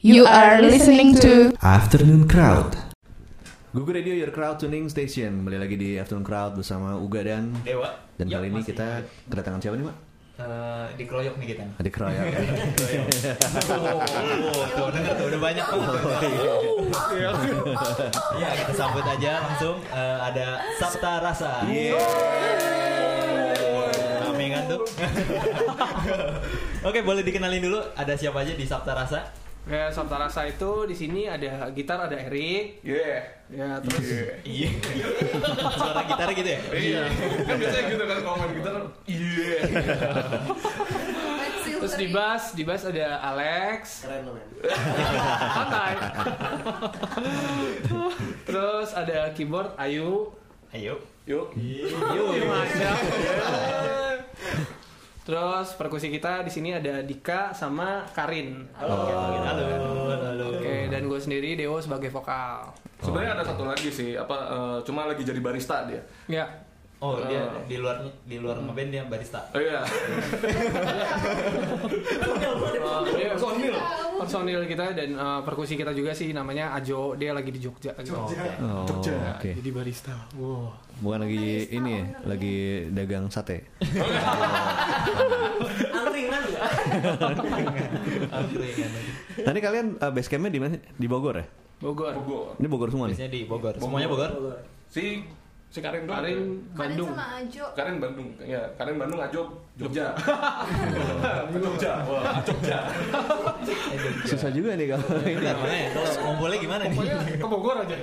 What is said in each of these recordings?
You are listening to Afternoon Crowd. Google Radio Your Crowd Tuning Station. Kembali lagi di Afternoon Crowd bersama Uga dan Dewa. dan Yap, kali ini kita kedatangan siapa nih, Mak? Eh, dikeroyok nih kita. Adik Roya. Oh, tuh denger tuh udah banyak tuh. Ya kita sambut aja langsung Eh, ada Sabta Rasa. Rame kan tuh. Oke boleh dikenalin dulu ada siapa aja di Sabta Rasa? Ya, Sabta Rasa itu di sini ada gitar, ada Erik. Iya. Ya, terus Iya. Suara gitar gitu ya? Iya. Kan biasanya gitu kan kalau main gitar. Iya. terus di bass, di bass ada Alex. Keren lo, Santai. terus ada keyboard Ayu. Ayo. Yuk. Yuk. Macam. Terus perkusi kita di sini ada Dika sama Karin. Halo. Halo. Halo. Oke, dan gue sendiri Dewo sebagai vokal. Sebenarnya ada satu lagi sih, apa eh, cuma lagi jadi barista dia. Ya, Oh dia di luar di luar ngeband dia barista. Oh iya. dia Personil. personil kita dan uh, perkusi kita juga sih namanya Ajo. Dia lagi di Jogja. gitu. Oh, Ya, oke. Jadi barista. Wow. Bukan lagi ini ya, lagi dagang sate. Angkringan. Nanti kalian uh, base campnya di mana? Di Bogor ya? Bogor. Bogor. Ini Bogor semua nih. Biasanya di Bogor. Semuanya Bogor? Si si Karin doang. Karin Bandung. sama Ajo Karin Bandung. Ya, Karin Bandung Ajo Jogja. Jogja. Wah, Jogja. Susah juga nih kalau ini. Bentar, makanya kalau ngumpulnya gimana nih? Ke Bogor aja.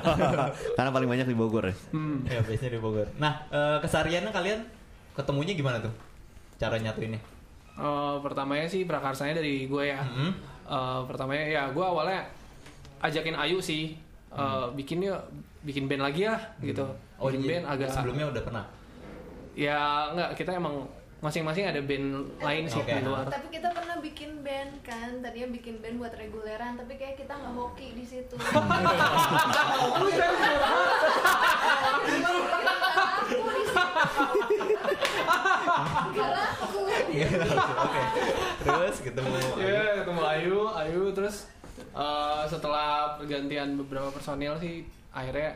Karena paling banyak di Bogor ya. Hmm. ya biasanya di Bogor. Nah, eh, kesehariannya kalian ketemunya gimana tuh? Cara nyatuinnya? Uh, pertamanya sih prakarsanya dari gue ya. Mhm. Uh, pertamanya ya gue awalnya ajakin Ayu sih uh, bikin yuk bikin band lagi ya gitu. Oh, bikin band agak sebelumnya udah pernah. ya nggak kita emang masing-masing ada band lain sih Oke. di luar. tapi kita pernah bikin band kan tadinya bikin band buat reguleran tapi kayak kita nggak hoki di situ laku. Oke. Terus ketemu. Iya, ketemu Ayu, Ayu terus uh, setelah pergantian beberapa personil sih akhirnya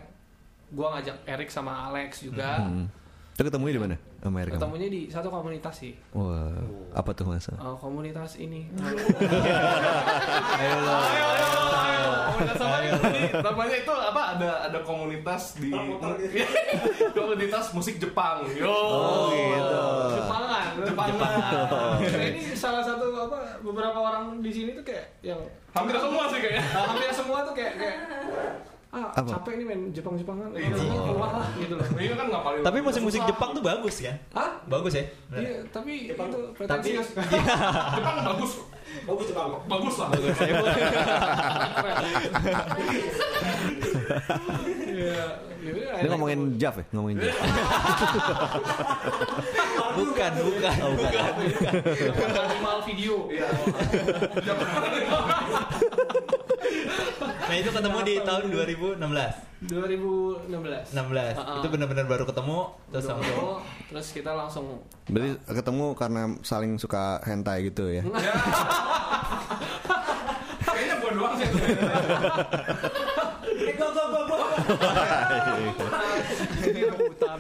gua ngajak Erik sama Alex juga. Hmm. Itu ketemunya di mana? Sama? Ketemunya di satu komunitas sih. Wah, apa tuh masa? Uh, komunitas ini. Ayo lo. Komunitas apa? Jadi, namanya itu apa? Ada ada komunitas di komunitas musik Jepang. Yo. Oh, gitu. Jepangan. Jepangan. Nah, ini salah satu apa beberapa orang di sini tuh kayak yang Hampir semua sih kayaknya. Hampir semua tuh kayak kayak ah Apa? capek nih main Jepang-Jepangan. Iya. Keluar lah gitu loh. Ini kan ngapalin. Tapi musik-musik Jepang tuh bagus kan? Hah? Bagus ya? Iya, tapi itu Tapi pretensius. Jepang bagus. Bagus Jepang. Bagus lah. Iya, Ini akhirnya ngomongin Jav ya? Ngomongin Jav. bukan, bukan, bukan. Animal video. Iya. Nah, itu ketemu di tahun 2016. 2016. 16. Uh-uh. Itu benar-benar baru ketemu terus Udah langsung ketemu, terus kita langsung Berarti ketemu karena saling suka hentai gitu ya? Kayaknya gua doang sih. ini rebutan.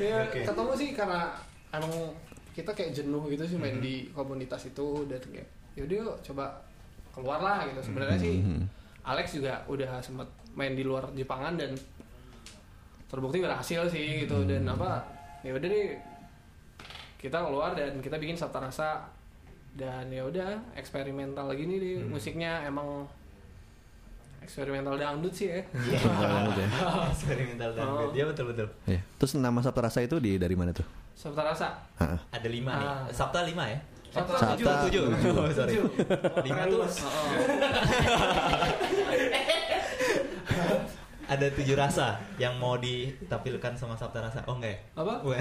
ya, ketemu sih karena emang kita kayak jenuh gitu sih main di komunitas itu dan kayak yaudah yuk coba keluar lah gitu sebenarnya sih Alex juga udah sempet main di luar Jepangan dan terbukti berhasil sih gitu dan apa ya udah deh kita keluar dan kita bikin Sabta Rasa dan ya udah eksperimental lagi nih deh musiknya emang eksperimental dangdut sih ya Banget ya. eksperimental dan Oh. Iya betul betul. Iya. Terus nama Sabta Rasa itu di dari mana tuh? Sabta Rasa Heeh. Ada lima nih. Ah. Sabta lima ya? Sabta tujuh. tujuh. Oh, sorry. Lima tuh. Oh, ada tujuh rasa yang mau ditampilkan sama Sabta Rasa. Oh enggak ya? apa Gue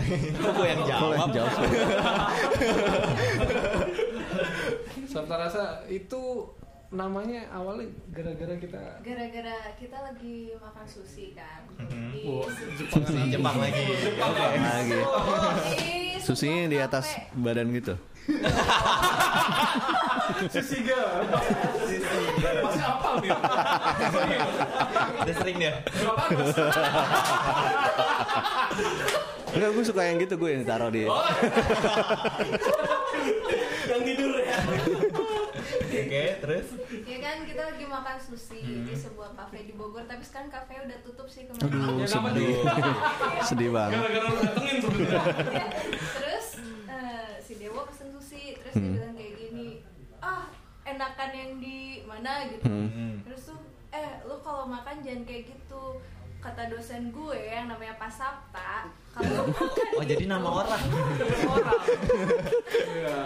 yang Kalau yang jawab. Sabta Rasa itu namanya awalnya gara-gara kita gara-gara kita lagi makan sushi kan Mhm. di sushi Si Jepang lagi. Oke. Lagi. Oh, di atas badan gitu. Sisiga. Masih apa nih? Udah sering dia. Gak bagus. Enggak, gue suka yang gitu gue yang taruh di. Yang tidur ya. Oke, terus Ya kan kita lagi makan sushi Hmm. di sebuah kafe di Bogor tapi sekarang kafe udah tutup sih Aduh, kemarin. Ya, kenapa sedih. sedih banget. Gara-gara lu datengin sebenarnya. terus eh, si Dewo pesen sushi terus Hmm. dia bilang kayak gini ah enakan yang di mana gitu Hmm. terus tuh eh lu kalau makan jangan kayak gitu kata dosen gue yang namanya Pak Sapta kalau makan Oh, jadi itu- nama orang. orang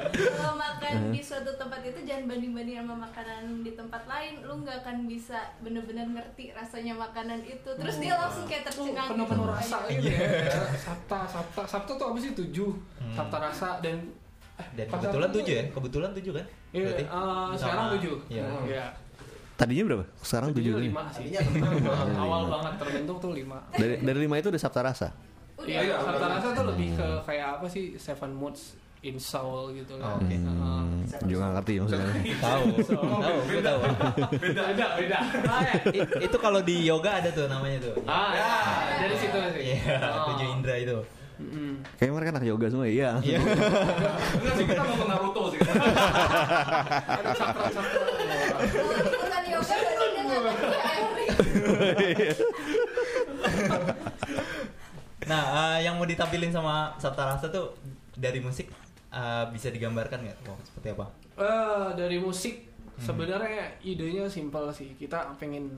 kalau makan di suatu tempat itu jangan banding banding sama makanan di tempat lain lu nggak akan bisa bener-bener ngerti rasanya makanan itu terus dia langsung kayak Tuh tercengang penuh-penuh gitu. rasa gitu ya. Sabta, Sabta, Sabta tuh apa sih tujuh? Sabta rasa dan eh, dan kebetulan tujuh ya? Kebetulan tujuh kan? Iya, Berarti eh, sekarang tujuh. Iya. Iya. Tadinya berapa? Sekarang tujuh. Lima lima. Awal banget terbentuk tuh lima. Dari dari lima itu udah Sabta Rasa. Iya, Sabta rasa tuh lebih ke kayak apa sih? Seven moods in soul gitu Oh, kan. oke. Hmm, juga nggak ngerti maksudnya. Tahu, tahu, gue tahu. Beda, beda, beda. I- itu kalau di yoga ada tuh namanya tuh. Ah, ya, dari situ sih. Iya, Oh. tujuh indra itu. Mm-mm. Kayaknya mereka anak yoga semua, iya. Iya. Enggak sih kita nonton Naruto sih. Ada. Kalau ikutan yoga berarti dia nggak ngerti air. Nah, eh, yang mau ditampilin sama Sabta Rasa tuh dari musik eh, bisa digambarkan nggak? Mau seperti apa? Eh, dari musik sebenarnya idenya simpel sih. Kita pengen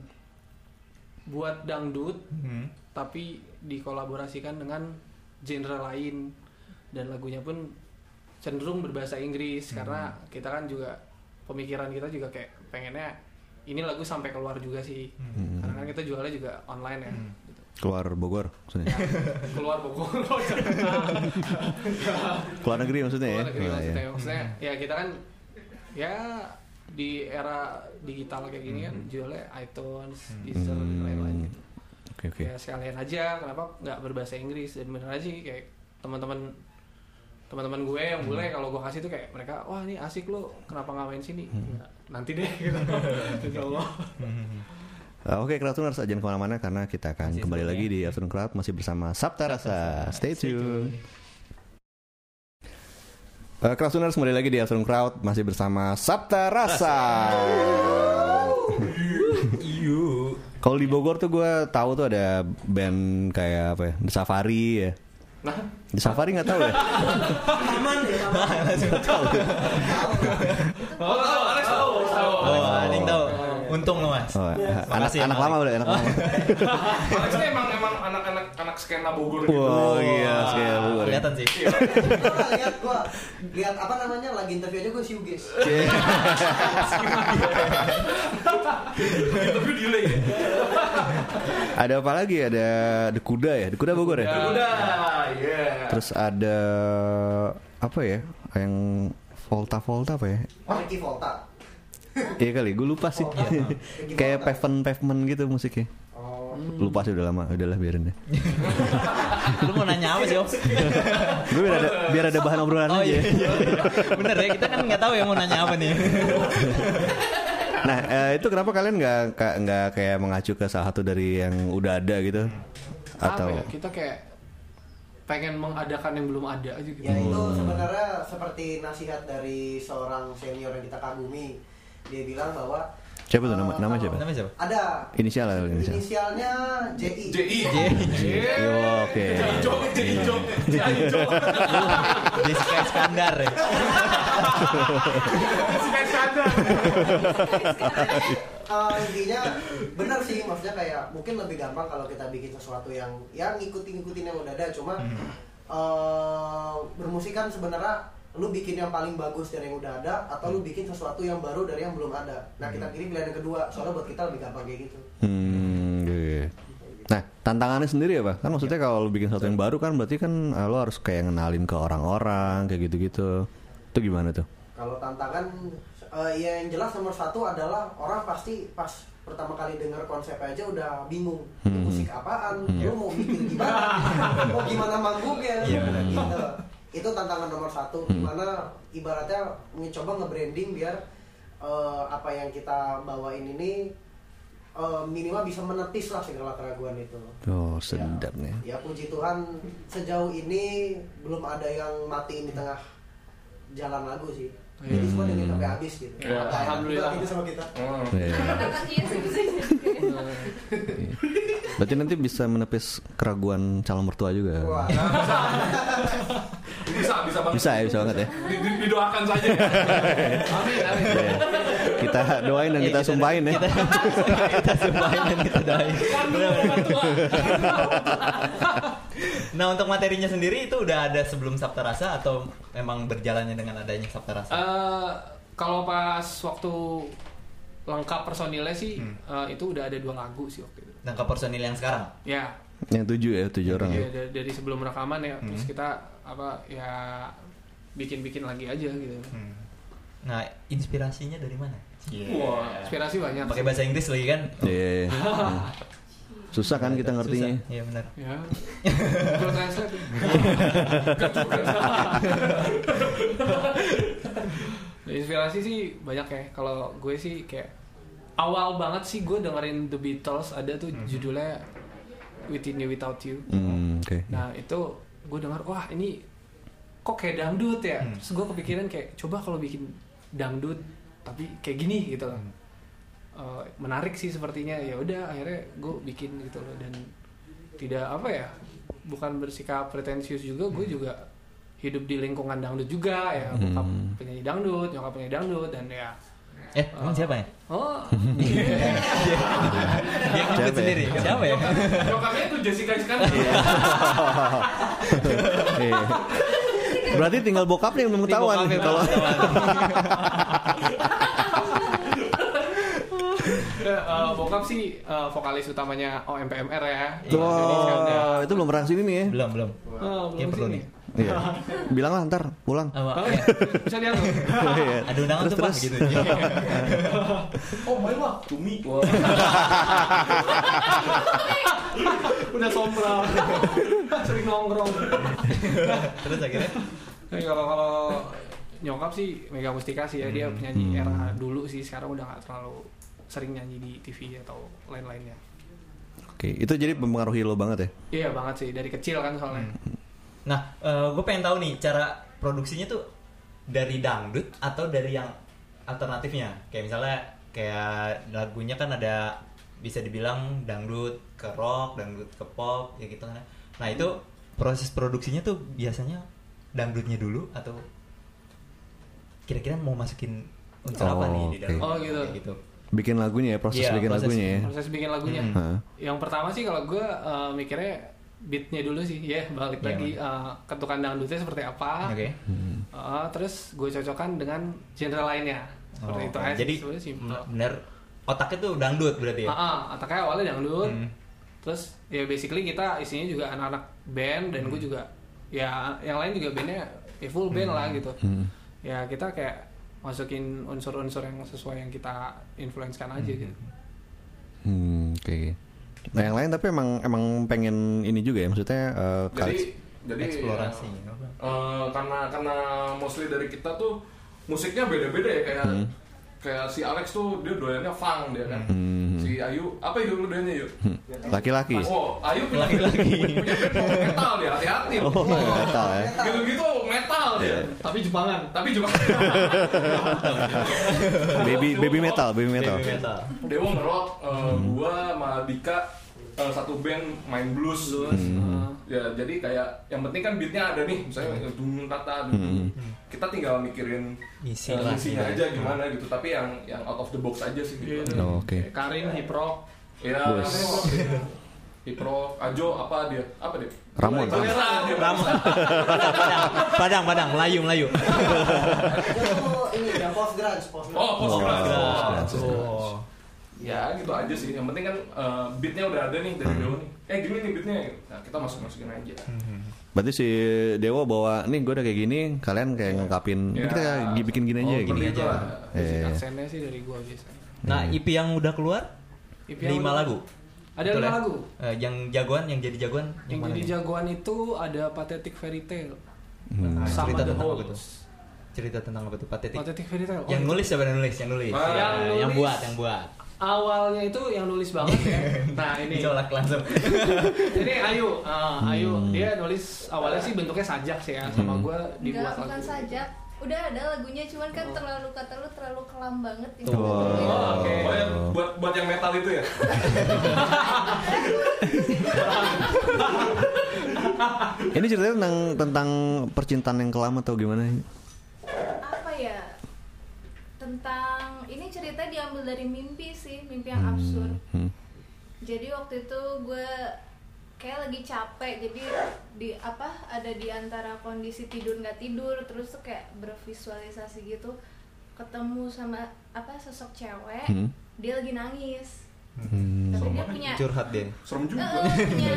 buat dangdut Hmm. tapi dikolaborasikan dengan genre lain dan lagunya pun cenderung berbahasa Inggris karena kita kan juga pemikiran kita juga kayak pengennya ini lagu sampai keluar juga sih Hmm. karena kan kita jualnya juga online ya gitu. Keluar Bogor maksudnya. keluar Bogor keluar negeri maksudnya ya. keluar negeri Oh, maksudnya iya. maksudnya ya kita kan ya di era digital kayak gini kan jualnya iTunes, Deezer dan Hmm. lain-lain gitu Oke oke. ya sekalian aja kenapa nggak berbahasa Inggris dan bener aja sih kayak teman-teman teman-teman gue yang Hmm. bule kalau gue kasih tuh kayak mereka wah ini asik lo kenapa nggak main sini Hmm. Ya, nanti deh gitu Insya Allah Uh, Oke, Crowdtuners jangan ke mana-mana karena kita akan Masih kembali seru lagi ya. di Afternoon Crowd masih bersama Sabta Rasa. Stay tune. Uh, Crowdtuners kembali lagi di Afternoon Crowd masih bersama Sabta Rasa. Kalau di Bogor tuh gue tahu tuh ada band kayak apa ya, The Safari ya. Nah The Safari nggak tahu ya? Aman ya, aman. Oh, tahu, Alex tahu, tahu. Oh, ada yang tahu. Untung lo mas. Oh, anak, Makasih ya, anak Malik. lama udah anak lama. Alex emang emang anak-anak anak skena Bogor gitu. Wow, iya, sekali Bogor. ya. Kelihatan sih. Gua lihat gua lihat apa namanya lagi interview aja gua siugis. Interview delay ya. Ada apa lagi? Ada The Kuda ya? The Kuda Bogor ya? Udah, iya. Terus ada apa ya? Yang Volta Volta apa ya? Ricky Volta. Iya kali, gue lupa sih. Kayak pavement pavement gitu musiknya. Oh. Lupa sih udah lama, udahlah biarin deh. Lu mau nanya apa sih om? Gue biar ada biar ada bahan obrolan Oh aja. iya, iya, iya. Bener ya, kita kan nggak tahu ya mau nanya apa nih. Nah eh, itu kenapa kalian nggak nggak kayak mengacu ke salah satu dari yang udah ada gitu? Atau apa ya kita kayak pengen mengadakan yang belum ada aja gitu Ya itu sebenarnya seperti nasihat dari seorang senior yang kita kagumi. Dia bilang bahwa siapa tuh nama eh, nama siapa? Namanya siapa? Ada Inisial lah inisial. inisialnya JI. JI. Yo, Oke. JI Ijo, JI Ijo. Jessica Iskandar ya. Eh, intinya benar sih maksudnya kayak mungkin lebih gampang kalau kita bikin sesuatu yang yang ngikutin ngikutin yang udah ada cuma eh, bermusik kan sebenarnya lu bikin yang paling bagus dari yang udah ada atau lu bikin sesuatu yang baru dari yang belum ada nah kita pilih pilihan yang kedua soalnya buat kita lebih gampang kayak gitu Hmm, iya. Nah, tantangannya sendiri apa? Kan maksudnya kalau lu bikin sesuatu yang baru kan berarti kan eh, lo harus kayak ngenalin ke orang-orang kayak gitu-gitu. Itu gimana tuh? kalau tantangan eh, ya yang jelas nomor satu adalah orang pasti pas pertama kali denger konsep aja udah bingung Hmm. musik apaan lu mau mikir gimana mau gimana manggungnya Iya, benar. gitu itu tantangan nomor satu Hmm. di mana ibaratnya mencoba nge-branding biar eh, apa yang kita bawain ini eh, minimal bisa menepis lah segala keraguan itu. Oh, sedap nih. Ya puji Tuhan sejauh ini belum ada yang mati di tengah jalan lagu sih. Jadi semua dengerin sampai habis gitu. Ya, alhamdulillah. juga sama kita. Hmm. Jadi. Berarti nanti bisa menepis keraguan calon mertua juga. Wah, Bisa, bisa banget. Bisa ya, bisa banget ya. Di- di- didoakan saja ya. Amin, amin. Iya. Kita doain dan Iya, kita sumpahin ya. Kita, kita sumpahin dan kita doain. nah untuk materinya sendiri itu udah ada sebelum Sabta Rasa atau memang berjalannya dengan adanya Sabta Rasa? Eh, kalau pas waktu lengkap personilnya sih Hmm. eh, itu udah ada dua lagu sih waktu itu. Ke personil yang sekarang? Ya, Yang tujuh ya, tujuh orang ya. ya da- dari sebelum rekaman ya, terus Hmm. kita apa ya bikin-bikin lagi aja gitu. Nah inspirasinya dari mana? Wah, inspirasi banyak. Pakai bahasa Inggris lagi kan? Iya. Hmm. Susah kan kita ngertinya. Susah. Iya benar. Ya. Google Translate. Nah, inspirasi sih banyak ya. Kalau gue sih kayak awal banget sih gue dengerin The Beatles ada tuh judulnya Within You Without You. Hmm, oke. Nah itu gue dengar wah ini kok kayak dangdut ya. Hmm. Terus gue kepikiran kayak coba kalau bikin dangdut tapi kayak gini gitu loh. Eh, menarik sih sepertinya ya udah akhirnya gue bikin gitu loh dan tidak apa ya bukan bersikap pretensius juga gue juga hidup di lingkungan dangdut juga ya bokap Hmm. penyanyi dangdut nyokap penyanyi dangdut dan ya Eh, emang siapa ya? oh Dia Siapa ya? sendiri. Siapa ya? Nyokapnya itu Jessica Iskandar. Iya. Berarti tinggal bokapnya yang belum ketahuan kalau eh, bokap sih eh, vokalis utamanya OMPMR ya Oh, itu belum pernah sini nih ya. Belum, belum. Oh, Iya belum perlu sini. nih. Iya. Bilang lah ntar pulang. Apa? Oh, iya. bisa lihat tuh. Iya. Ada undangan Terus, tuh Pak terus. gitu. Oh, main lah. Tumi. udah sombral sering nongkrong Terus akhirnya kalau kalau nyokap sih Mega Mustika sih ya dia penyanyi Hmm. era dulu sih sekarang udah nggak terlalu sering nyanyi di TV atau lain-lainnya Oke, itu jadi mempengaruhi lo banget ya. iya banget sih dari kecil kan soalnya Nah, gue pengen tahu nih cara produksinya tuh dari dangdut atau dari yang alternatifnya. Kayak misalnya kayak lagunya kan ada bisa dibilang dangdut ke rock, dangdut ke pop, ya gitu kan. Nah itu proses produksinya tuh biasanya dangdutnya dulu atau kira-kira mau masukin unsur apa Oh, nih di oke. dalam? Oh, gitu. Kayak gitu. Bikin lagunya ya, proses Iya, bikin proses- lagunya ya. proses bikin lagunya Hmm. Yang pertama sih kalau gue eh, mikirnya beatnya dulu sih ya balik Iya, lagi eh, ketukan dangdutnya seperti apa Oke. Hmm. Eh, terus gue cocokkan dengan genre lainnya seperti Oh, itu oke. aja Jadi bener otaknya tuh dangdut berarti ya? Ah, ah, otaknya awalnya dangdut Hmm. terus ya basically kita isinya juga anak-anak band dan Hmm. gue juga ya yang lain juga bandnya ya full band lah gitu Hmm. ya kita kayak masukin unsur-unsur yang sesuai yang kita influencekan aja gitu Hmm, oke. Nah, yang lain tapi emang emang pengen ini juga ya, maksudnya eh, Jadi kali- jadi Eksplorasi. ya, eh, karena karena mostly dari kita tuh musiknya beda-beda ya kayak Hmm. kayak si Alex tuh dia doyannya funk dia kan. Hmm. Si Ayu apa itu lu doyannya yuk? laki-laki. Oh, Ayu punya band metal dia, hati-hati. Oh, metal ya. Gitu-gitu metal dia. tapi Jepangan Tapi juga Baby baby metal, baby metal. Baby metal. Dewa ngerok, eh, gua sama Dika eh, satu band main blues. terus Hmm. eh, Ya jadi kayak yang penting kan beatnya ada nih, misalnya dung tata dung. Kita tinggal mikirin Isi eh, lah, isinya gitu. aja gimana gitu. Tapi yang yang out of the box aja sih gitu. gitu. Oh, oke. Kayak Karin hip rock Ya, Bos. Hipro, Ajo apa dia? Apa dia? Ramon. Dia. Ramon. Padang, padang, padang, padang, Melayu, Melayu. Ini ya post grunge, post grunge. Oh, post grunge. grunge. Oh. Ya gitu aja sih. Yang penting kan eh, beatnya udah ada nih dari Dewa nih. Eh gini nih beatnya. Nah kita masuk masukin aja. Berarti si Dewo bawa nih gue udah kayak gini, kalian kayak ngungkapin Ya. kita bikin gini aja Oh, gini. gini aja. Eh. aksennya sih dari gua biasanya Nah, IP yang udah keluar IP yang lima udah- lagu. Ada Betul lima ya? lagu Eh, yang jagoan, yang jadi jagoan, yang mana jadi nih? jagoan itu ada Pathetic Fairy Tale Hmm. sama Cerita The tentang apa Holes cerita tentang apa tuh patetik Pathetic Fairy Tale. Oh, yang nulis siapa yang nulis yang nulis Ah. Ya, Yang yang nulis- buat yang buat awalnya itu yang nulis banget ya. Nah ini. colak langsung ini Ayu, Ah, Ayu dia nulis awalnya sih bentuknya sajak sih ya sama gue dibuat Enggak, bukan sajak. Udah ada lagunya, cuman kan terlalu kata lu terlalu kelam banget. ini. Oh. Oh, Oke. Oh, yang buat buat yang metal itu ya. Ini ceritanya tentang tentang percintaan yang kelam atau gimana? Apa ya? Tentang ini cerita diambil dari mimpi sih, mimpi yang absurd. Hmm. Jadi waktu itu gue kayak lagi capek, jadi di apa ada di antara kondisi tidur nggak tidur, terus tuh kayak bervisualisasi gitu, ketemu sama apa sosok cewek, Hmm. dia lagi nangis. Hmm. Tapi dia punya curhat dia Serem juga. Eh, punya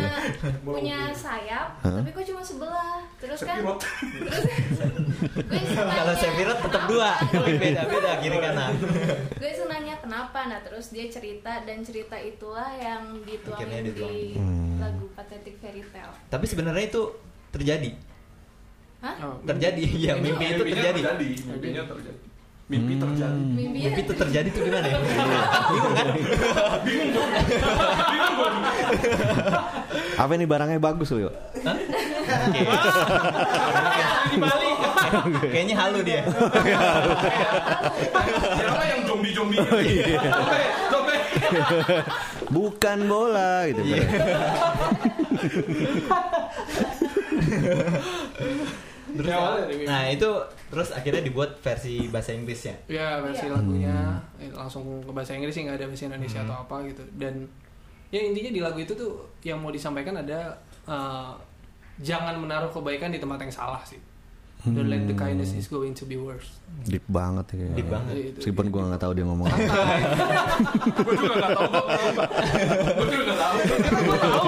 punya sayap, Hah? tapi kok cuma sebelah. Terus kan Sepirot. terus kalau Sephiroth tetap dua beda beda kiri kanan gue iseng nanya kenapa nah terus dia cerita dan cerita itulah yang dituangin di. Hmm. lagu Pathetic Fairy Tale tapi sebenarnya itu terjadi Hah? Oh, terjadi ya mimpi itu Mimpinya terjadi Mimpinya terjadi. Mimpi terjadi. mimpi mimpi itu terjadi tuh gimana ya bingung kan Apa ini barangnya bagus loh? Hah? Oke. di Bali. kayaknya halu dia Siapa yang zombie-zombie? Oh, iya. Dope, dope. Bukan bola gitu. Terus, Ya, awalnya dari mimpi. nah itu terus akhirnya dibuat versi bahasa Inggrisnya Ya versi Iya. lagunya eh, langsung ke bahasa Inggris sih nggak ada bahasa Indonesia atau apa gitu dan ya intinya di lagu itu tuh yang mau disampaikan ada eh, jangan menaruh kebaikan di tempat yang salah sih. Don't let the kindness is going to be worse. Deep banget ya. Deep banget. Itu- Meskipun gue nggak tahu dia ngomong apa. Gue juga gak tau Gue juga gak tau Gue tau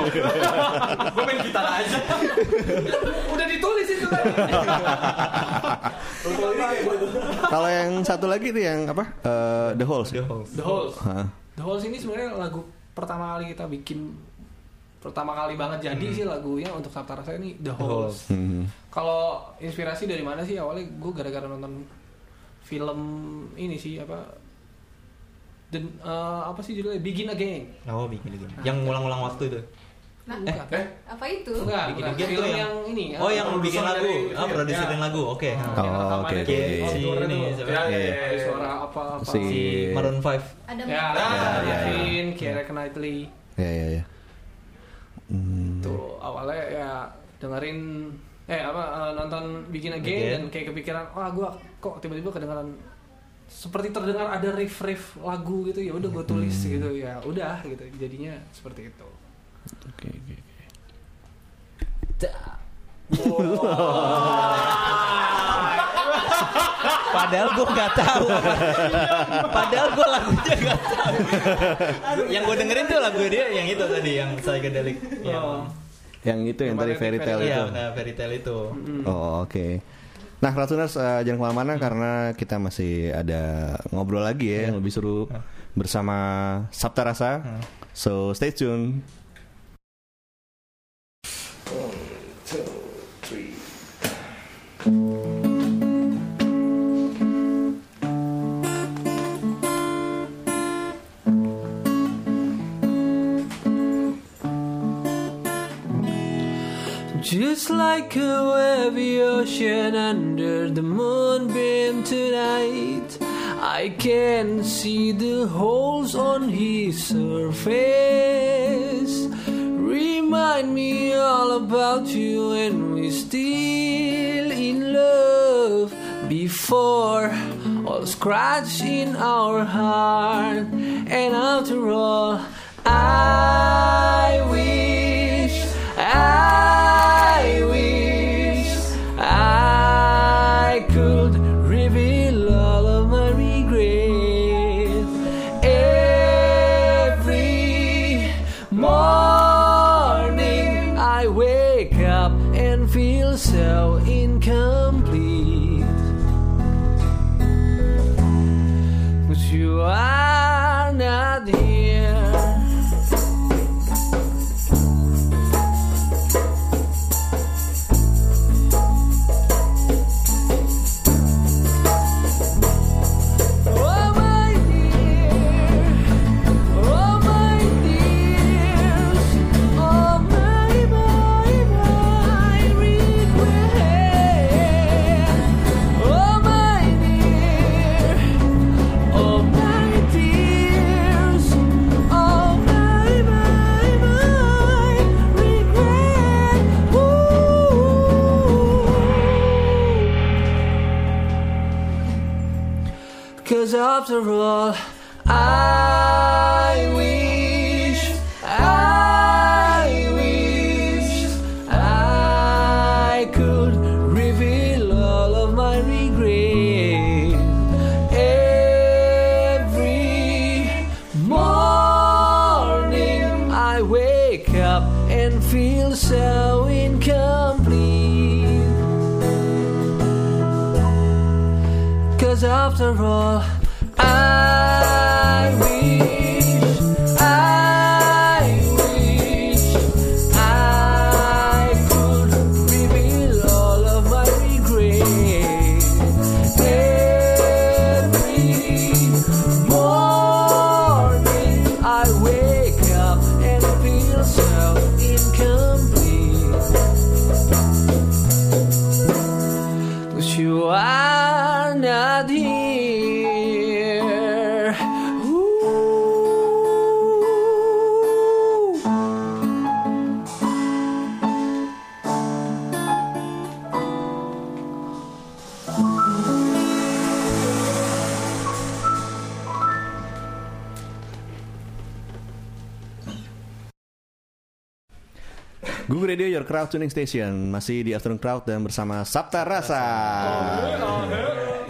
Gue main gitar aja Udah ditulis itu tadi. Kalau yang satu lagi tuh yang apa? Eh, The Halls. The Halls. The Halls. Hah. The Halls ini sebenarnya lagu pertama kali kita bikin pertama kali banget jadi sih lagunya untuk Sabta Rasa ini The. Halls. Hmm. Kalau inspirasi dari mana sih awalnya gue gara-gara nonton film ini sih apa dan eh, apa sih judulnya Begin Again. Oh bikin bikin. Yang ngulang-ngulang waktu itu. Nah, Bukan. Eh apa itu Enggak, Bikin bukan. Again film yang, yang- ini. Oh apa, yang bikin lagu, dari- ah produserin ya. lagu, oke. yang Oh, oke, outdoor Si ini, Ya? Ya, ya, ya, ya. suara apa apa. Si- Si Maroon 5 ada Ya, Mac- ya, ya. Kevin, Keira Knightley. Ya ya ya. Hmm. Tuh awalnya ya dengerin eh apa eh, nonton Begin Again Again. dan kayak kepikiran wah gua kok tiba-tiba kedengaran seperti terdengar ada riff-riff lagu gitu ya udah gue tulis Hmm. gitu ya udah gitu jadinya seperti itu Oke oke. oke. Padahal gue nggak tahu. Padahal gue lagunya nggak tahu. yang gue dengerin tuh lagu dia yang itu tadi yang psychedelic. Yang, Yang itu yang tadi fairy tale Iya, itu. benar fairy tale itu. Oh oke. Nah, Ratuners eh, jangan ke mana-mana karena kita masih ada ngobrol lagi ya yang lebih seru bersama Sabta Rasa. So stay tune. Just like a wavy ocean under the moonbeam tonight, I can see the holes on his surface. Remind me all about you when we still in love. Before all scratch in our heart, and after all, I wish, I after all, Crowd Tuning Station masih di Afternoon Crowd dan bersama Sabta Rasa.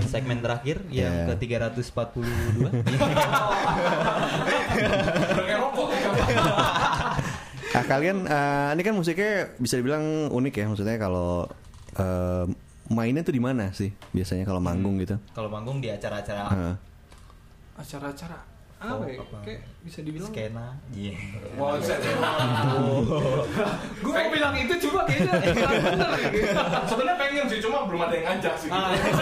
Segmen terakhir yang Yeah. ke 342. Nah kalian eh, ini kan musiknya bisa dibilang unik ya maksudnya kalau eh, mainnya tuh di mana sih biasanya kalau manggung gitu? Kalau manggung di acara-acara acara-acara apa ya? apa? Kayak bisa dibilang skena. Iya. Wow, gue mau bilang itu cuma kayaknya bener gitu. Sebenarnya pengen sih, cuma belum ada yang ngajak sih. Ah, gitu.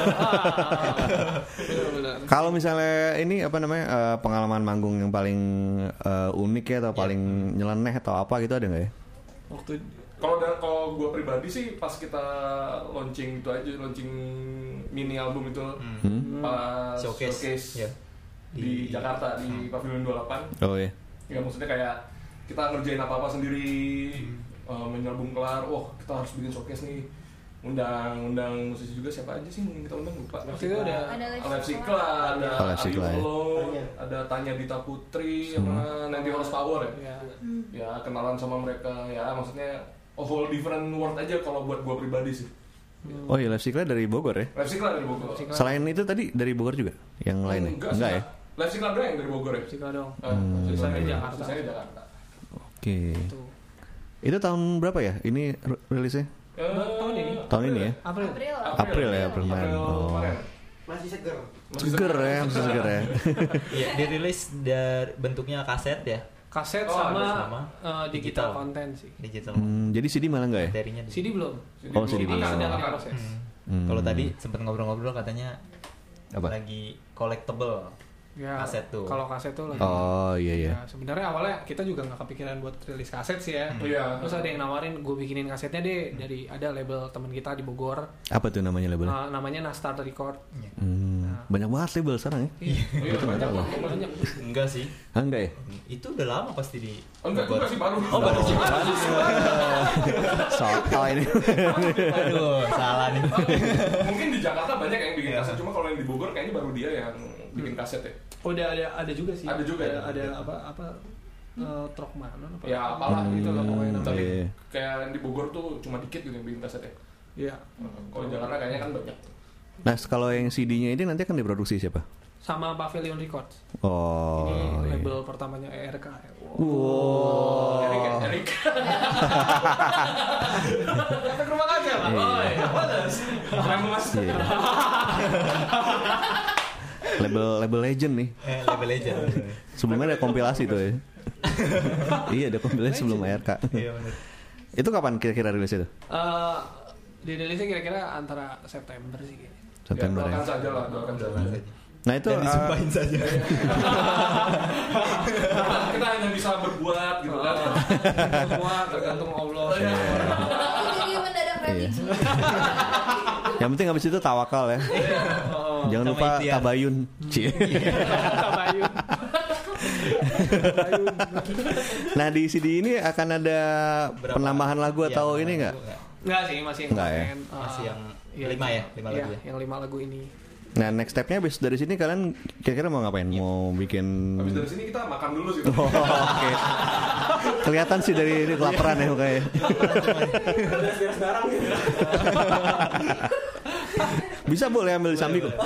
Kalau misalnya ini apa namanya eh, pengalaman manggung yang paling eh, unik ya atau paling nyeleneh atau apa gitu ada nggak ya? waktu Kalau kalau gue pribadi sih pas kita launching itu aja launching mini album itu Hmm. pas Showcase. showcase, Iya. Di, Di- Jakarta di Pavilion 28 Oh iya. ya maksudnya kayak kita ngerjain apa apa sendiri eh, main album kelar. Wah kita harus bikin showcase nih. Undang undang musisi juga siapa aja sih yang kita undang? Lupa. Waktu itu ada- Sikla. Sikla, ada Oh, Ari Sikla, ya. Ada Tanya Dita Putri sama Nanti Horsepower ya? Ya ya kenalan sama mereka. Ya maksudnya a whole different world aja kalau buat gua pribadi sih. Oh iya, Live Sikla dari Bogor ya? Lev Sikla dari Bogor. Selain itu tadi dari Bogor juga? Yang lain ya? enggak, Enggak ya? Sikla doang yang dari Bogor ya Sika dong Eh, sisanya iya. Jakarta sisanya Jakarta Oke. tuh Itu tahun berapa ya? Ini rilisnya? Eh, Tahun ini? Tahun ini ya? April April. April ya, April kemarin. April Oh. masih seger Masih Seger ya, masih seger ya. Iya, dirilis dari bentuknya kaset ya, kaset Oh, sama, sama. eh, digital Digital. konten sih digital. Hmm, jadi CD malah enggak ya? Materinya di CD belum Oh, CD CD belum. sedang proses Hmm. Hmm. Kalau tadi sempat ngobrol-ngobrol katanya Apa? lagi collectible. Ya Kaset tuh. kalau kaset tuh lagi Oh iya iya. Ya, sebenarnya awalnya kita juga nggak kepikiran buat rilis kaset sih ya. Iya. Terus ada yang nawarin gue bikinin kasetnya deh dari ada label teman kita di Bogor, Apa tuh namanya labelnya? uh, namanya Nastar Record. Hmm, banyak banget label sekarang ya? Iya, banyak loh. Banyak. Enggak sih. Ah, enggak ya? Itu udah lama pasti di Oh, enggak juga sih baru. Oh, baru sih. Soto ini. Aduh, salah nih. Mungkin di Jakarta banyak yang bikin kaset, cuma kalau yang di Bogor kayaknya baru dia yang bikin kaset ya. Udah ada ada juga sih. Ada juga ya? Ada, ada apa apa uh, truk mana apa? Ya apalah gitu lah pokoknya. Hmm, Tapi iya. kayak yang di Bogor tuh cuma dikit gitu yang bikin kaset ya. Iya. Kalau di Jakarta kayaknya kan banyak. Nah, kalau yang CD-nya ini nanti akan diproduksi siapa? Sama Pavilion Records. Oh, Ini iya. label pertamanya ERK. Wow. Wow. Erik, ya, Erik. Datang ke rumah kaca lah. Oh, iya. Mas. Iya. label label legend nih. Eh, label legend. Sebelumnya ada kompilasi tuh ya. iya, ada kompilasi sebelum ARK. Iya benar. Itu kapan kira-kira rilis itu? Uh, dirilisnya kira-kira antara September sih kayaknya. September ya. ya. Doakan saja lah, doakan saja. Nah, itu Dan uh, disumpahin saja. Kita hanya bisa berbuat gitu kan. Semua tergantung Allah. Iya. Prediksi. yang penting habis itu tawakal ya. Oh, Jangan sama lupa ikhtiar. tabayun. Cie. Tabayun. Tabayun. Nah, di CD ini akan ada Berapa? penambahan lagu Iya, atau ini enggak? enggak. Enggak sih, masih yang Enggak ya? Uh, Masih yang iya, lima ya, lima iya, lagu ya? Yang lima lagu ini. Nah next stepnya habis dari sini kalian kira-kira mau ngapain? Mau bikin? Habis dari sini kita makan dulu sih. Oh, Oke. Kelihatan sih dari ini kelaparan ya kayaknya. Bisa boleh ambil samping kok.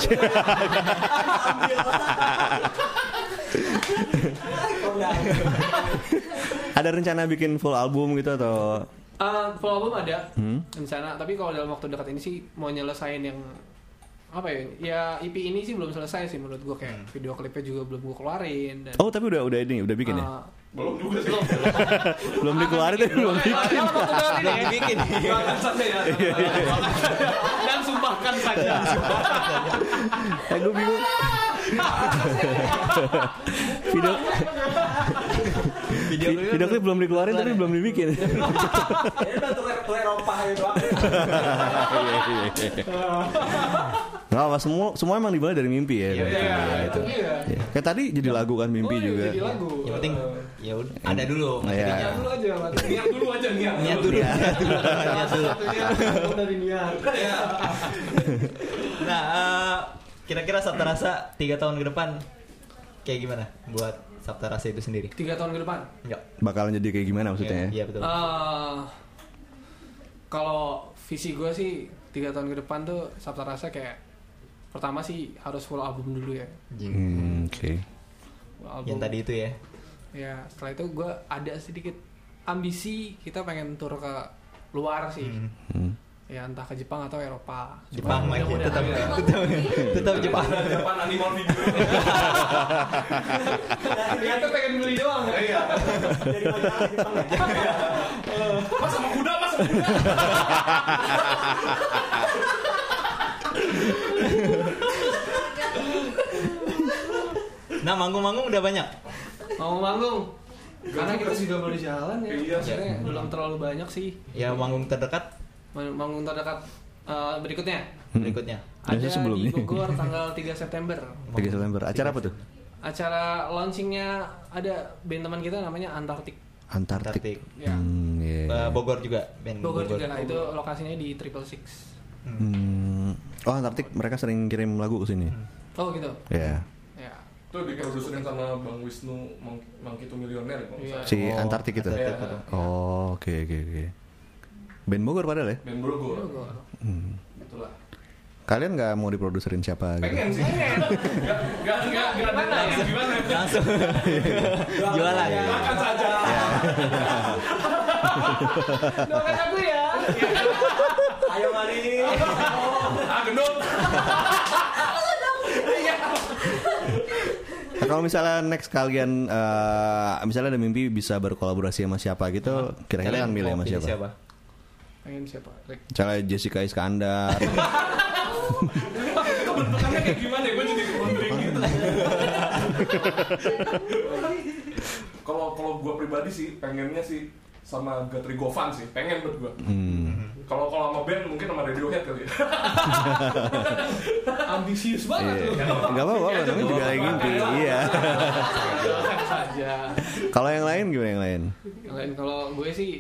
Ada rencana bikin full album gitu atau? Eh, full album ada Hmm? rencana, tapi kalau dalam waktu dekat ini sih mau nyelesain yang apa ya? Ya EP ini sih belum selesai sih menurut gua kayak video klipnya juga belum gua keluarin dan Oh tapi udah udah ini udah bikin ya? Belum juga sih. Belum dikeluarin tapi belum bikin. ya, dekat ini ya. bikin Doakan saja ya. dan sumpahkan saja. Eh gue bingung. video video vi- video klip belum dikeluarin tapi belum dibikin. ini udah tuh tuh Eropa gitu Nggak apa semua semua emang dimulai dari mimpi ya. Iya, Iya, mimpi, ya. Iya. Kayak tadi jadi lagu kan mimpi Oh, iya, juga. jadi lagu. yang penting ya udah ada dulu Iya. materinya. dulu aja, Mas. Niat dulu aja niat. niat dulu niat dulu niat dulu dari niat. nah eh, kira-kira Sabta Rasa tiga tahun ke depan kayak gimana buat Sabta Rasa itu sendiri Tiga tahun ke depan. enggak Bakalan jadi kayak gimana maksudnya ya? iya betul Eh, kalau visi gue sih tiga tahun ke depan tuh Sabta Rasa kayak pertama sih harus full album dulu ya. Hmm, Oke. Full album. yang tadi itu ya Ya setelah itu gue ada sedikit ambisi kita pengen tur ke luar sih. Hmm. Ya entah ke Jepang atau Eropa. Jepang lagi mudah-mudahan tetap ya. tetap tetap Jepang depan animal figure. Ternyata pengen beli doang ya. Iya. dari majalah Jepang ya Mas sama kuda, mas sama kuda. nah manggung-manggung udah banyak Mau manggung. Karena kita juga baru jalan ya. Iya, Maksudnya belum terlalu banyak sih. ya manggung terdekat Mang- Manggung terdekat eh, berikutnya. berikutnya Biasanya Ada sebelumnya. di Bogor tanggal 3 September. 3 September. Acara apa tuh? Acara launchingnya ada band teman kita namanya Antartik. Antartik. Antartik. Ya. Hmm, iya, iya. Bogor juga band Bogor juga. Nah itu lokasinya di Triple Six. Hmm. Oh Antartik mereka sering kirim lagu ke sini. Oh gitu. Ya. Ya. Itu diproduserin sama Bang Wisnu Mang Mangkitu Milioner ya, Iya. Si Oh, Antartik itu. Iya. Oh, oke oke oke. Band Bogor padahal ya? Band Bogor. Hmm. Itulah. Kalian nggak mau diproduserin siapa gitu? Pengen sih. Enggak enggak enggak enggak langsung gimana? langsung jualan Makan saja. Doakan aku ya. ayo mari Ah, gendut. Nah, kalau misalnya next kalian eh, misalnya ada mimpi bisa berkolaborasi sama siapa gitu, kira-kira kan milih sama pilih siapa? Pengen siapa? Rick. Misalnya Jessica Iskandar. Kayak gimana ya? Gue jadi gitu. Kalau kalau gue pribadi sih pengennya sih sama Gatri Govan sih, pengen buat gue. Hmm. Kalau kalau sama band mungkin sama Radiohead kali ya. Ambisius banget Iya. lu. Gak apa-apa, namanya juga lagi mimpi. Iya. Kalau yang lain gimana yang lain? Yang lain kalau gue sih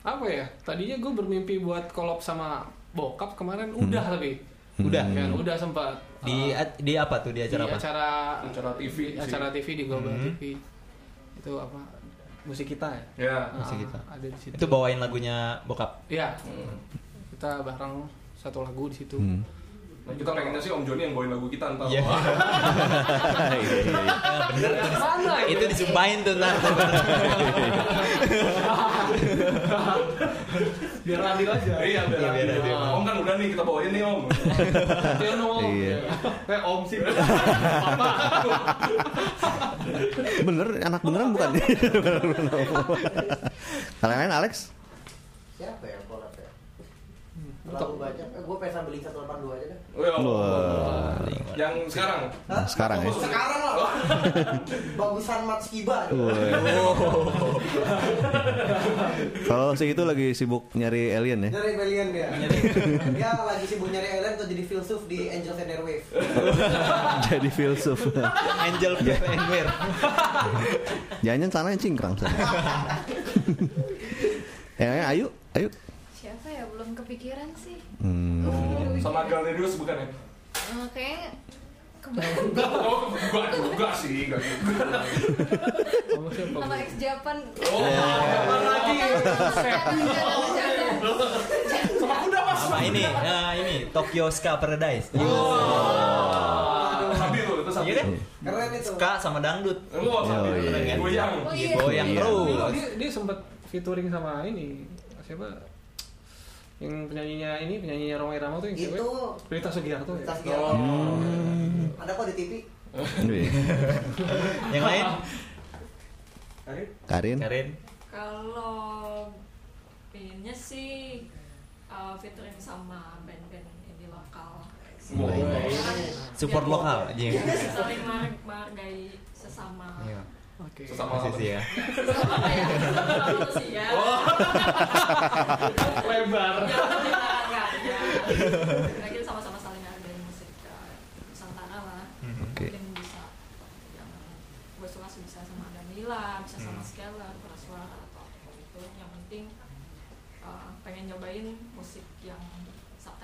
apa ya? Tadinya gue bermimpi buat collab sama bokap kemarin udah tapi udah kan udah sempat di Uh, di apa tuh di di acara apa acara Acara TV di sih. acara TV di Global Hmm. TV itu apa musik kita ya Ya. Musik Ah, kita. ada di situ itu bawain lagunya bokap Iya. kita bareng satu lagu di situ Hmm. Nah, kita pengennya sih Om Joni yang bawain lagu kita entar. Iya. Iya, iya, iya. Ah, bener Mana ya? itu disumpahin tuh ntar bener. Biar adil aja Iya, biar Iya, biar adil. adil. Om kan udah nih kita bawain nih Om. Dia ngomong Iya. kayak om sih Bener, anak beneran bukan? Kalau yang lain Alex? siapa ya ya terlalu banyak eh, gue pengen beli 182 aja deh Wah. Wah. Yang sekarang. Nah, sekarang ya. sekarang lah bagusan Matskiba Kalau si itu lagi sibuk nyari alien ya. dari alien dia dia lagi sibuk nyari alien untuk jadi filsuf di Angels and Airwave Jadi filsuf. Angel Pep and Wear Jangan sana yang cingkrang sana. ya, ayo, ayo. Belum kepikiran sih. Hmm. Sama Galerius bukan ya? Eh, kayaknya Oh, enggak juga sih, enggak juga. Sama sama ex Japan Oh, apa lagi? Sama kuda mas. Sama ini, nah ini Tokyo Ska Paradise. Sabi tuh, itu sabi. Iya kan? Keren itu. Ska sama dangdut. Wah, sabi. Oh, iya. Goyang. Oh iya. Goyang Iya. terus. dia, dia sempat featuring sama ini siapa yang penyanyinya ini penyanyinya Roma Irama tuh yang siapa? Itu Rita Sugiarto ya. tas Giarto. Oh. Ada kok di TV. Wih, Yang lain? Karin. Karin. Kalau pinginnya sih uh, featuring sama band-band indie lokal. Support lokal aja. Saling menghargai sesama. Iya. Sesama Musisi ya. Sesama apa ya? Sesama manusia. Lebar. Ya, kita enggak ya. Kira-kira sama-sama saling menghargai musik Nusantara lah. Oke. Mungkin bisa yang gue suka sih bisa sama Danila, bisa sama Skeller, Suara atau apa pun itu. Yang penting uh, pengen nyobain musik yang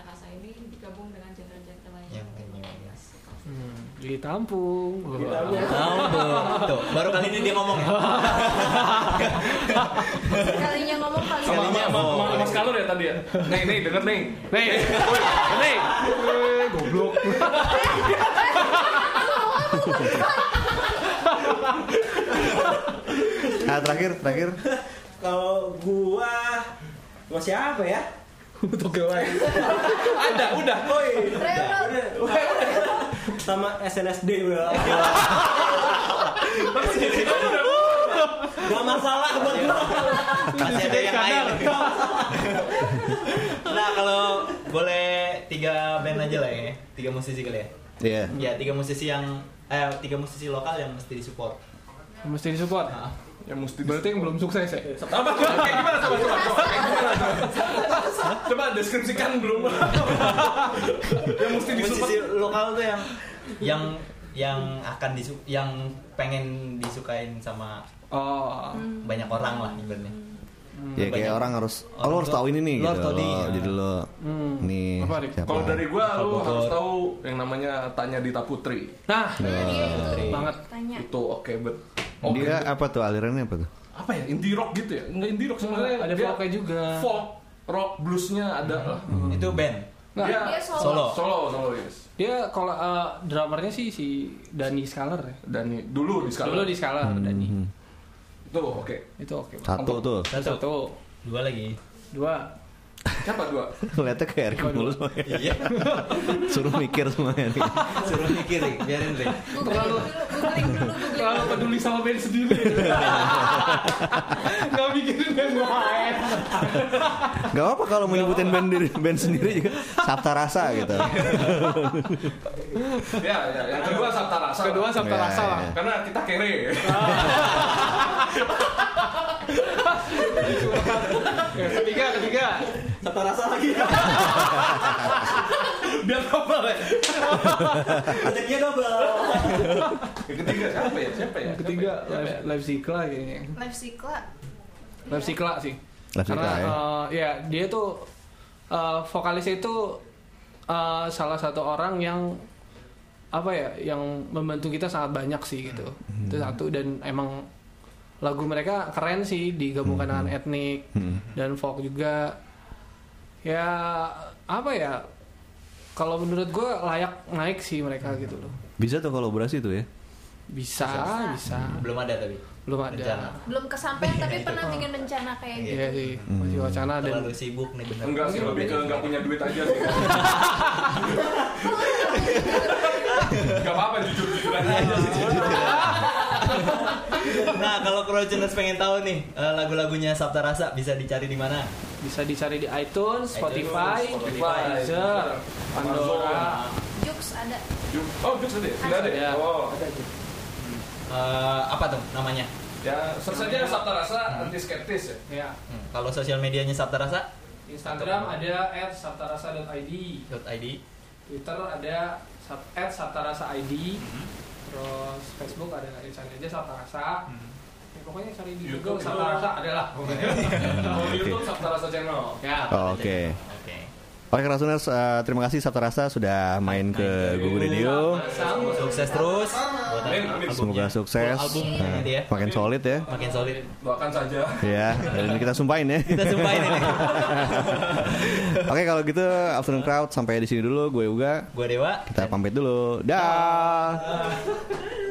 Rasa ini digabung dengan genre-genre lain. Yang ya. Suka. Hmm, ditampung. Tahu tuh. Tuh, baru kali ini dia ngomong ya. Sekalinya ngomong paling Sama Sekalinya mau. Mas Kalur ya tadi ya. Nih, nih, denger nih. Nih, woi, nih. Goblok. Nah, terakhir, terakhir. Kalau gua sama siapa ya? Tokyo Live. Ada, udah. Udah. Sama SNSD udah. Gak masalah buat gua. Masih ada yang lain. Nah, kalau boleh tiga band aja lah ya. Tiga musisi kali ya. Iya. Ya, tiga musisi yang eh tiga musisi lokal yang mesti disupport. Mesti disupport. Nah, Yang mesti Berarti yang belum sukses ya? Apa? Kayak gimana? Coba, coba, coba. Kayak gimana? Coba, coba deskripsikan belum. yang mesti musisi disupport. lokal tuh yang yang yang akan disu yang pengen disukain sama Oh. banyak orang lah ibaratnya. Ya kayak Banyak. orang harus, oh, Orang lo harus tahu ini nih lo gitu. harus tahu Lo, nih. jadi lo Hmm. nih? Kalau dari gua Bogor. harus tahu yang namanya Tanya Dita Putri. Nah, Putri. banget. Tanya. Itu oke bet. Oke. Dia apa tuh alirannya apa tuh? apa ya? Indie rock gitu ya? Enggak indie rock sebenarnya. Ada Dia folknya juga. Folk, rock, bluesnya ada lah. Itu band. Nggak, Dia Dia solo. Solo. solo, solo yes. dia kalau uh, drummernya sih si Dani Scaler ya. Dan dulu di skala Dulu di Scaler Dani. Itu oke. Itu oke. Satu tuh. Satu. Satu, Dua lagi. dua. Siapa dua? Lihatnya kayak Erik mulu semuanya. Iya. Suruh mikir semuanya nih. Suruh mikir, Rik. biarin Rik. Terlalu terlalu peduli sama band sendiri. Gak mikirin band lain. Gak apa kalau mau nyebutin band, diri, band sendiri juga Sabta Rasa gitu. ya, ya, yang kedua Sabta Rasa. Kedua Sabta Ya, Rasa ya, lah. ya. Karena kita kere. Ketiga, ketiga. Satu rasa lagi. Biar double ya. Rezekinya double. Ketiga siapa ya? Siapa ya? Ketiga, Siapa ya? live, live Zikla kayaknya. Live Sikla. Live Zikla sih. Live Karena ya. eh, ya dia tuh eh, vokalisnya itu eh, salah satu orang yang apa ya yang membantu kita sangat banyak sih gitu itu satu dan emang lagu mereka keren sih digabungkan dengan etnik Hmm. dan folk juga ya apa ya kalau menurut gue layak naik sih mereka gitu loh Bisa tuh kolaborasi tuh ya. bisa bisa, Belum ada tapi. belum ada Rencana. Belum kesampaian tapi pernah bikin rencana kayak gitu. iya sih masih wacana dan Terlalu sibuk nih bener. Enggak sih, lebih ke enggak punya duit aja sih. Enggak apa-apa jujur-jujuran aja sih. Nah, kalau Crowdtuners pengen tahu nih eh, lagu-lagunya Sabta Rasa bisa dicari di mana? bisa dicari di iTunes, Spotify, Spotify, Deezer, Pandora. Jokes ada. Oh, Jux ada ya? Sudah ada ya? Ada. Oh. Eh, apa tuh namanya? Ya, search saja Sabta Rasa anti skeptis ya. Ya. Hmm, Kalau sosial medianya Sabta Rasa Instagram ada @sabtarasa.id, .id. Twitter ada sab- @sabtarasa.id, terus Facebook ada cari aja Sabtarasa. Ya, pokoknya cari di YouTube Google itu- Sabtarasa ada lah pokoknya. Kalau YouTube Sabta Rasa channel. ya. Oke. Oke. Oke Rasuners, uh, terima kasih Sabta Rasa sudah main ke Google Radio. Sukses terus. Semoga sukses. Uh, makin solid ya. Makin solid. Bahkan saja. Ya, dan kita sumpahin ya. Kita sumpahin. Oke kalau gitu Afternoon Crowd sampai di sini dulu. Gue Uga. Gue Dewa. Kita pamit dulu. Dah. Da